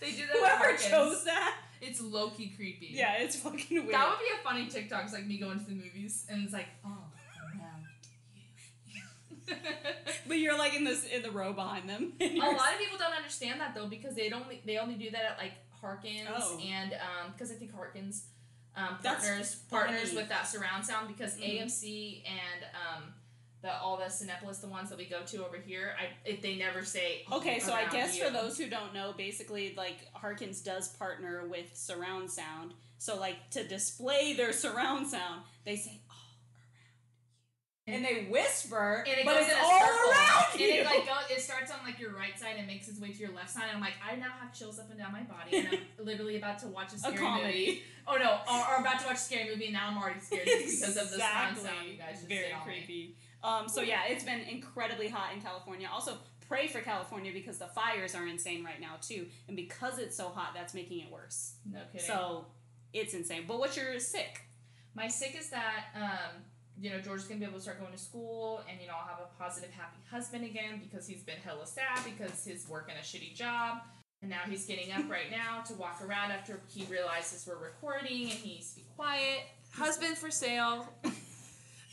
They do that. at Whoever chose that, It's low key creepy. yeah, it's fucking weird. That would be a funny TikTok. It's like me going to the movies and it's like, oh, around you. But you're like in this in the row behind them. [LAUGHS] a lot of people don't understand that though because they don't. They only do that at like Harkins Oh. and um because I think Harkins um partners partners with that surround sound because Mhm. AMC and um the all the Cinepolis the ones that we go to over here I it, they never say Okay, so I guess you. for those who don't know, basically, like Harkins does partner with surround sound. So, like to display their surround sound, they say all around you, and they whisper, and it but goes it's in a all circle. around and you. it like go, it starts on like your right side and makes its way to your left side and I'm like I now have chills up and down my body and I'm [LAUGHS] literally about to watch a a scary comedy. movie oh no or, or about to watch a scary movie and now I'm already scared because of the surround sound you guys just Very did on me. creepy. Um, so yeah, it's been incredibly hot in California. Also, pray for California because the fires are insane right now too, and because it's so hot, that's making it worse. no kidding So it's insane. But what's your sick? My sick is that um, you know George's gonna be able to start going to school, and you know I'll have a positive, happy husband again because he's been hella sad because he's working a shitty job, and now he's getting up right now to walk around after he realizes we're recording and he needs to be quiet. Husband for sale. [LAUGHS]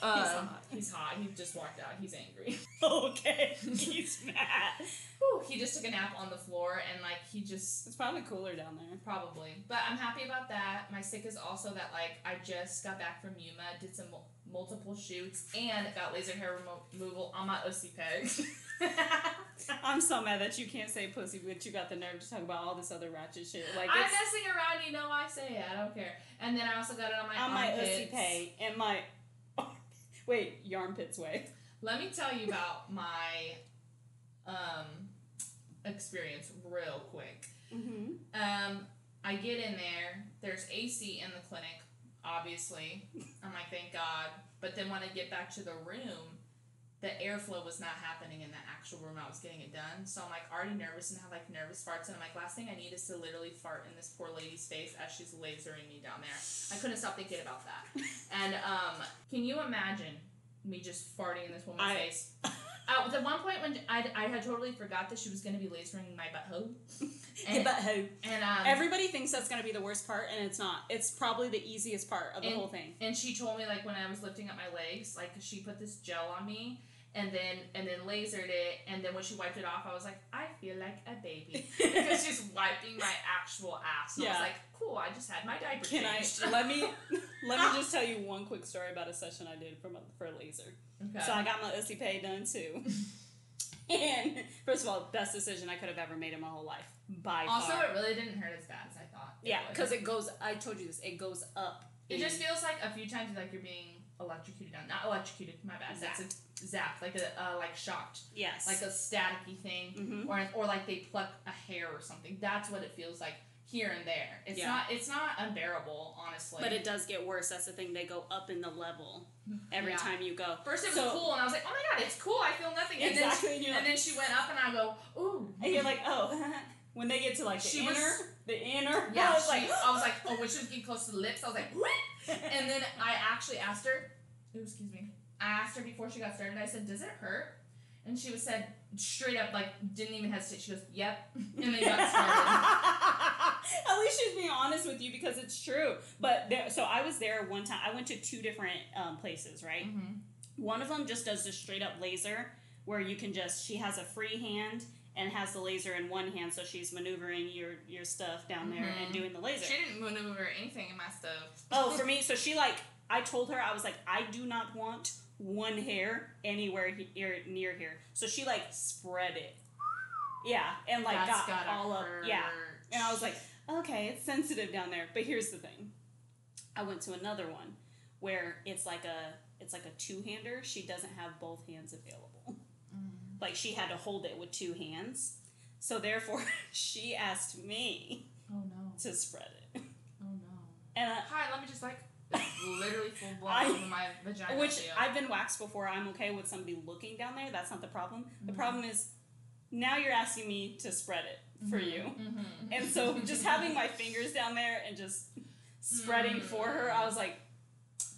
Um, He's hot. He's hot. He just walked out. He's angry. [LAUGHS] okay, he's mad. Whew, he just took a nap on the floor and like he just It's probably cooler down there. Probably. But I'm happy about that. My sick is also that, like, I just got back from Yuma, did some multiple shoots, and got laser hair remo- removal on my OC peg. [LAUGHS] [LAUGHS] I'm so mad that you can't say pussy, but you got the nerve to talk about all this other ratchet shit. Like I'm messing around, you know I say it. I don't care. And then I also got it on my on my ussy pay and my [LAUGHS] wait, your armpits way. Let me tell you about my um, experience real quick. Mm-hmm. Um, I get in there. There's AC in the clinic, obviously. I'm like, thank God. But then when I get back to the room, the airflow was not happening in the actual room I was getting it done. So I'm like already nervous and have like nervous farts. And I'm like, last thing I need is to literally fart in this poor lady's face as she's lasering me down there. I couldn't stop thinking about that. [LAUGHS] And um, can you imagine me just farting in this woman's I- face? Uh, the one point when I, I had totally forgot that she was going to be lasering my butthole. [LAUGHS] And, but hey, and um, everybody thinks that's gonna be the worst part, and it's not. It's probably the easiest part of the And- whole thing. And she told me like when I was lifting up my legs, like she put this gel on me and then and then lasered it and then when she wiped it off I was like, I feel like a baby. [LAUGHS] because she's wiping my actual ass. And I Yeah. was like, cool, I just had my diaper Can I changed. let me [LAUGHS] let me just tell you one quick story about a session I did from a, for a laser. Okay. So I got my pay done too. [LAUGHS] and first of all, best decision I could have ever made in my whole life by also far. it really didn't hurt as bad as I thought. yeah, because it goes. I told you this. It goes up. it in- just feels like a few times like you're being electrocuted down. Not electrocuted, my bad. That's a zap, like a uh, like shocked. yes, Like a staticky thing. Mhm. or or like they pluck a hair or something. That's what it feels like here and there. It's Yeah. not it's not unbearable, honestly. But it does get worse. That's the thing. They go up in the level every Yeah. time you go. First it was So- cool, and I was like, oh my god, it's cool. I feel nothing. And Exactly, Then and she, you're and then she went up, and I go, ooh. And you're like, oh. [LAUGHS] when they get to like the She inner, was- the inner. [LAUGHS] Yeah, I was she, like, I was like, oh, when she was getting close to the lips, I was like, What? [LAUGHS] and then I actually asked her, ooh, excuse me. I asked her before she got started. I said, does it hurt? And she was said straight up, like didn't even hesitate. She goes, yep, [LAUGHS] and then got started. [LAUGHS] At least she's being honest with you because it's true. But there, so I was there one time. I went to two different um, places, right? Mhm. One of them just does the straight up laser where you can just she has a free hand and has the laser in one hand, so she's maneuvering your your stuff down there and Mhm. doing the laser. She didn't maneuver anything in my stuff. Oh, for [LAUGHS] me, so she like I told her I was like I do not want one hair anywhere he- here near here. So she like spread it. Yeah, and like That's got gotta all up. hurt. Yeah, and I was like, okay, it's sensitive down there. But here's the thing. I went to another one where it's like a it's like a two hander. She doesn't have both hands available. Mm. Like she had to hold it with two hands. So therefore, [LAUGHS] she asked me Oh no. to spread it, Oh no. and I, Hi, let me just like literally full blown I- over my vagina. Which feel. I've been waxed before. I'm okay with somebody looking down there. That's not the problem. The Mhm. problem is now you're asking me to spread it for you. Mhm. And so just having my fingers down there and just spreading for her, I was like,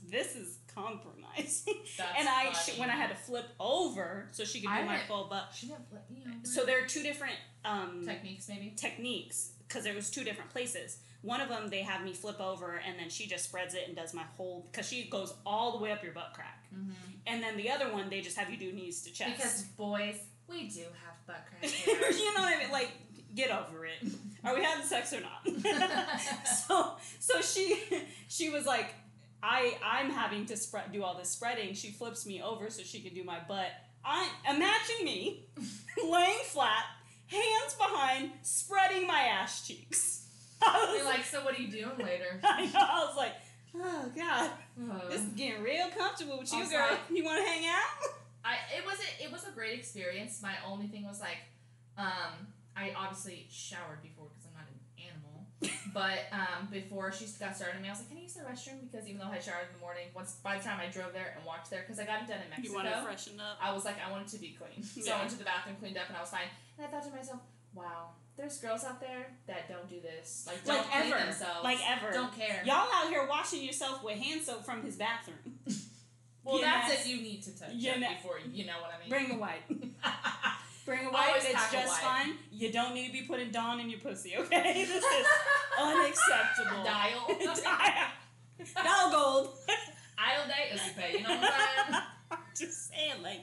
this is compromising. And I funny. when I had to flip over so she could do my full butt. She didn't let me over. So there are two different um, techniques maybe. techniques because there was two different places. One of them they have me flip over and then she just spreads it and does my whole because she goes all the way up your butt crack. Mm-hmm. And then the other one they just have you do knees to chest. Because boys, we do have butt crack [LAUGHS] you know what I mean? Like, get over it. Are we having sex or not? [LAUGHS] [LAUGHS] so, so she, she was like, I, I'm having to spread, do all this spreading. She flips me over so she can do my butt. I imagine me laying flat, hands behind, spreading my ass cheeks. Was like, so what are you doing later? [LAUGHS] I know. I was like, oh god, Uh, this is getting real comfortable with you, girl. You want to hang out? I it was a, it was a great experience. My only thing was like, um, I obviously showered before because I'm not an animal. [LAUGHS] but um, before she got started me, I was like, "Can I use the restroom?" Because even though I showered in the morning, once by the time I drove there and walked there, because I got it done in Mexico, You want to freshen up? I was like, I wanted to be clean, [LAUGHS] So Yeah. I went to the bathroom, cleaned up, and I was fine. And I thought to myself, wow, there's girls out there that don't do this. Like Like don't clean ever. themselves. Like ever. Don't care. Y'all out here washing yourself with hand soap from his bathroom. [LAUGHS] Well, that's know- if you need to touch you it know- before you know what I mean. Bring a wipe. [LAUGHS] Bring a wipe. It's just fine. You don't need to be putting Dawn in your pussy, okay? [LAUGHS] This is unacceptable. Dial. Dial. Dial gold. Idle day is pay. You know what I'm saying? I'm just saying, like,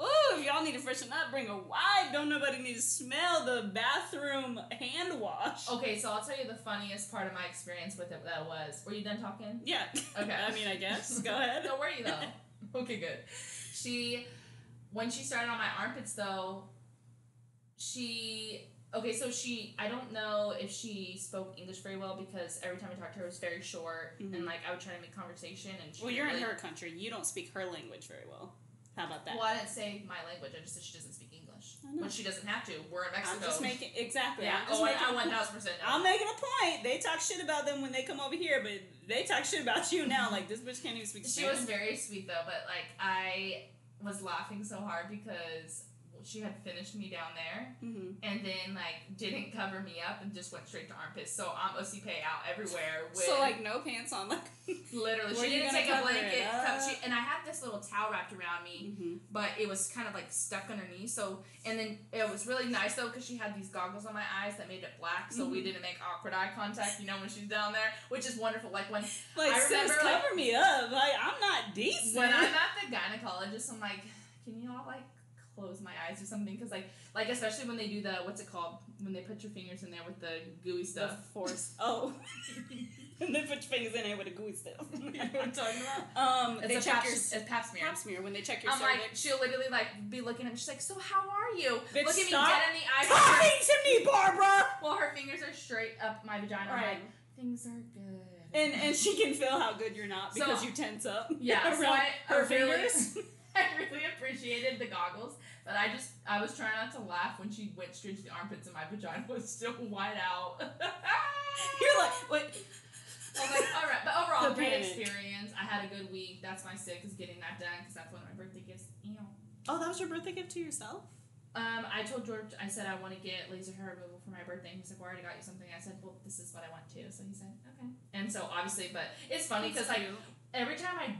ooh, if y'all need to freshen up, bring a wipe. Don't nobody need to smell the bathroom hand wash. Okay, so I'll tell you the funniest part of my experience with it that was. Were you done talking? Yeah. Okay. [LAUGHS] I mean, I guess. Go ahead. No, were you though? [LAUGHS] okay, good. She, when she started on my armpits though, she. Okay, so she, I don't know if she spoke English very well because every time I talked to her it was very short Mhm. and like I would try to make conversation and she Well, you're in her country. You don't speak her language very well. How about that? Well, I didn't say my language. I just said she doesn't speak English, which she doesn't have to. We're in Mexico. I'm just making exactly. Yeah. I'm just Oh, making I, I one thousand percent. I'm making a point. They talk shit about them when they come over here, but they talk shit about you now. Like this bitch can't even speak She Spanish. was very sweet though, but like I was laughing so hard because she had finished me down there hmm and then like didn't cover me up and just went straight to armpits. So I'm OCP out everywhere. [LAUGHS] With, So like no pants on, like. [LAUGHS] literally, she didn't take a blanket. she, and I had this little towel wrapped around me, hmm but it was kind of like stuck underneath. So and then it was really nice though because she had these goggles on my eyes that made it black, so we Mhm. didn't make awkward eye contact. You know when she's down there, which is wonderful. Like when [LAUGHS] Like I sis, remember, like- cover me up. Like I'm not decent. when I'm at the gynecologist, I'm like, can you all like close my eyes or something? Because like, like especially when they do the what's it called when they put your fingers in there with the gooey the stuff. force. [LAUGHS] Oh. [LAUGHS] and then put your fingers in there with a gooey stuff. [LAUGHS] you know what I'm talking about? Um, It's they a check pap, your it's pap smear. pap smear when they check your I'm like, she'll literally like be looking at me. She's like, so how are you? Bitch, Look at me stop dead in the eye. Talking to me, Barbara. Well, her fingers are straight up my vagina. Right. like, things are good. And and she can feel how good you're not because So- you tense up. Yeah, around I- I her really- fingers. [LAUGHS] I really appreciated the goggles, but I just I was trying not to laugh when she went straight to the armpits and my [LAUGHS] vagina was still wide out. [LAUGHS] You're like, what? I was like, all right, but overall, The great panic. experience. I had a good week. That's my sick is getting that done because that's one of my birthday gifts. Ew. Oh, that was your birthday gift to yourself? Um, I told George, I said I want to get laser hair removal for my birthday. And he's like, well, I already got you something. I said, well, this is what I want too. So he said, okay. And so obviously, but it's funny because like every time I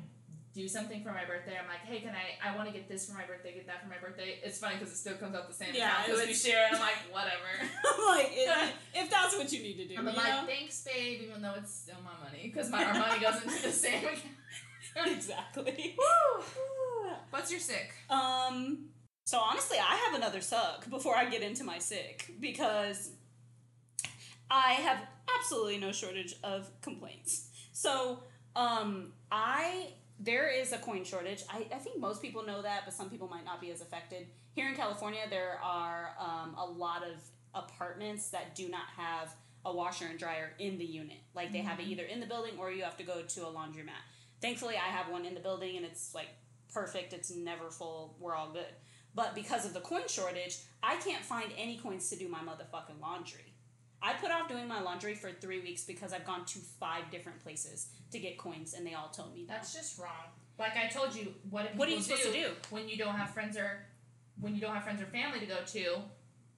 do something for my birthday, I'm like, hey, can I? I want to get this for my birthday, get that for my birthday. It's funny because it still comes out the same Yeah, because we share. And I'm like, whatever. [LAUGHS] I'm like, if, [LAUGHS] if that's what you need to do, I'm like, know? thanks, babe, even though it's still my money because my our money goes into the same [LAUGHS] account. exactly. Woo! What's your sick? Um. So honestly, I have another suck before I get into my sick because I have absolutely no shortage of complaints. So um, I there is a coin shortage. I, I think most people know that, but some people might not be as affected. Here in California, there are um, a lot of apartments that do not have a washer and dryer in the unit. Like they have it either in the building or you have to go to a laundromat. Thankfully, I have one in the building and it's like perfect. It's never full. We're all good. But because of the coin shortage, I can't find any coins to do my motherfucking laundry. I put off doing my laundry for three weeks because I've gone to five different places to get coins and they all told me that. That's just wrong. Like I told you, what What are you supposed to do? when you don't have friends or when you don't have friends or family to go to,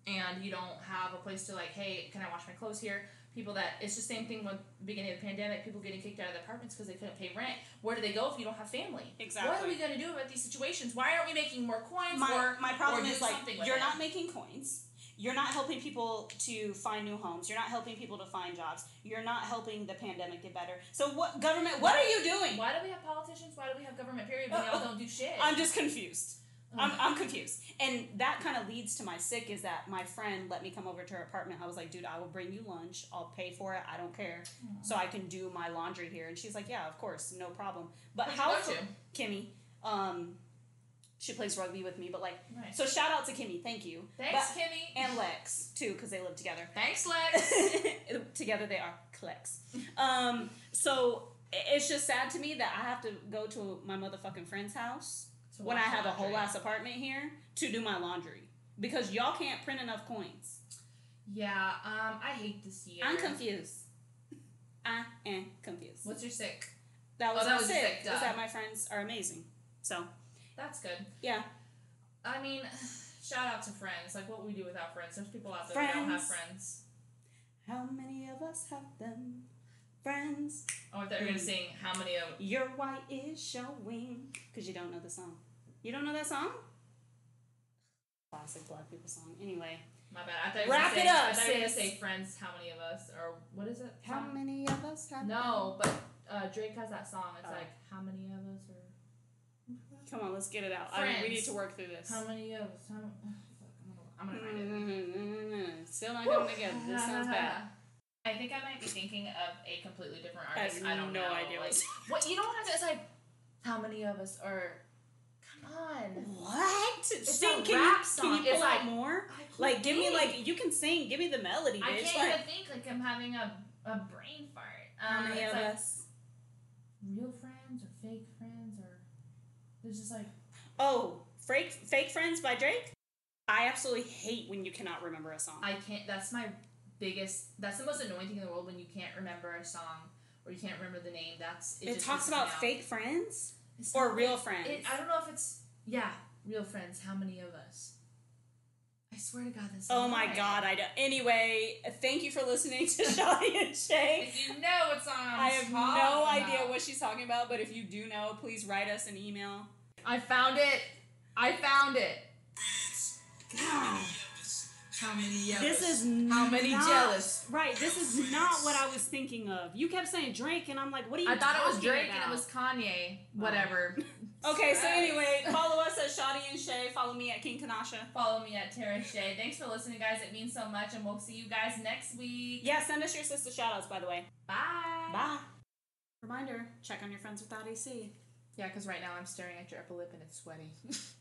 and you don't have a place to like, hey, can I wash my clothes here? People that it's the same thing with the beginning of the pandemic. People getting kicked out of their apartments because they couldn't pay rent. Where do they go if you don't have family? Exactly. What are we gonna do about these situations? Why aren't we making more coins? my, or my problem is like you're it? not making coins you're not helping people to find new homes. You're not helping people to find jobs. You're not helping the pandemic get better. So what government what are you doing? Why do we have politicians? Why do we have government? Period. When uh, y'all uh, don't do shit. i'm just confused. I'm, I'm confused. And that kind of leads to my sick is that my friend let me come over to her apartment. I was like dude i will bring you lunch. I'll pay for it. I don't care. Mm. So i can do my laundry here. And she's like yeah of course. No problem. But Where'd how go fu- to? kimmy um she plays rugby with me but like Nice. so shout out to kimmy thank you. Thanks, But- Kimmy. and lex too because they live together. Thanks, Lex. [LAUGHS] together they are clex. Um so it's just sad to me that i have to go to my motherfucking friend's house when i have a whole ass apartment here to do my laundry. Because y'all can't print enough coins. Yeah, um, I hate this year. i'm confused. I am confused. What's your sick? that was, Oh, that my was sick. sick, is that my friends are amazing. So That's good. yeah I mean, [SIGHS] Shout out to friends. Like what we do without friends. There's people out there that don't have Friends. friends. How many of us have them? Friends. Oh, I thought you were gonna sing how many of Your white is showing. Because you don't know the song. You don't know that song? Classic black people song. Anyway. my bad. I thought you were Wrap gonna it say, up, I thought you were gonna say friends. How many of us or what is it? How many of us have No, but uh, Drake has that song. It's Oh. like how many of us are. Come on, let's get it out. I we need to work through this. How many of us? How, I'm gonna, I'm gonna find it. Still not coming together. This sounds bad. I think I might be thinking of a completely different I have artist. I, don't no know. idea Like, what's- [LAUGHS] what you know what? It's like how many of us are? Come on. What? It's sing, a can rap you, song. Can you It's pull out like- more? I can't Like, give me like you can sing. Give me the melody, I can't Like, even think. Like I'm having a, a brain fart. how Um, many of like us? real friends or fake friends or there's just like Oh, fake fake friends by Drake. I absolutely hate when you cannot remember a song. I can't. That's my biggest. That's the most annoying thing in the world when you can't remember a song or you can't remember the name. That's it just talks about off. fake friends It's or real like- friends. It, I don't know if it's yeah, real friends. How many of us? I swear to God, this. oh my god, I don't. Anyway, thank you for listening to [LAUGHS] Shawty and Shea. If you know what song I'm I have talking no about. idea what she's talking about, but if you do know, please write us an email. I found it. I found it. How many of This is how many not- jealous. Right, this is not what I was thinking of. You kept saying Drake, and I'm like, what are you? I thought it was talking Drake and it was Kanye. Oh. Whatever. [LAUGHS] Okay, so anyway, follow us at Shawty and Shea. Follow me at King Kanasha. Follow me at Tara Shea. Thanks for listening, guys. It means so much, and we'll see you guys next week. Yeah, send us your sister shoutouts, by the way. Bye. Bye. Reminder: check on your friends without AC. Yeah, because right now I'm staring at your upper lip and it's sweaty. [LAUGHS]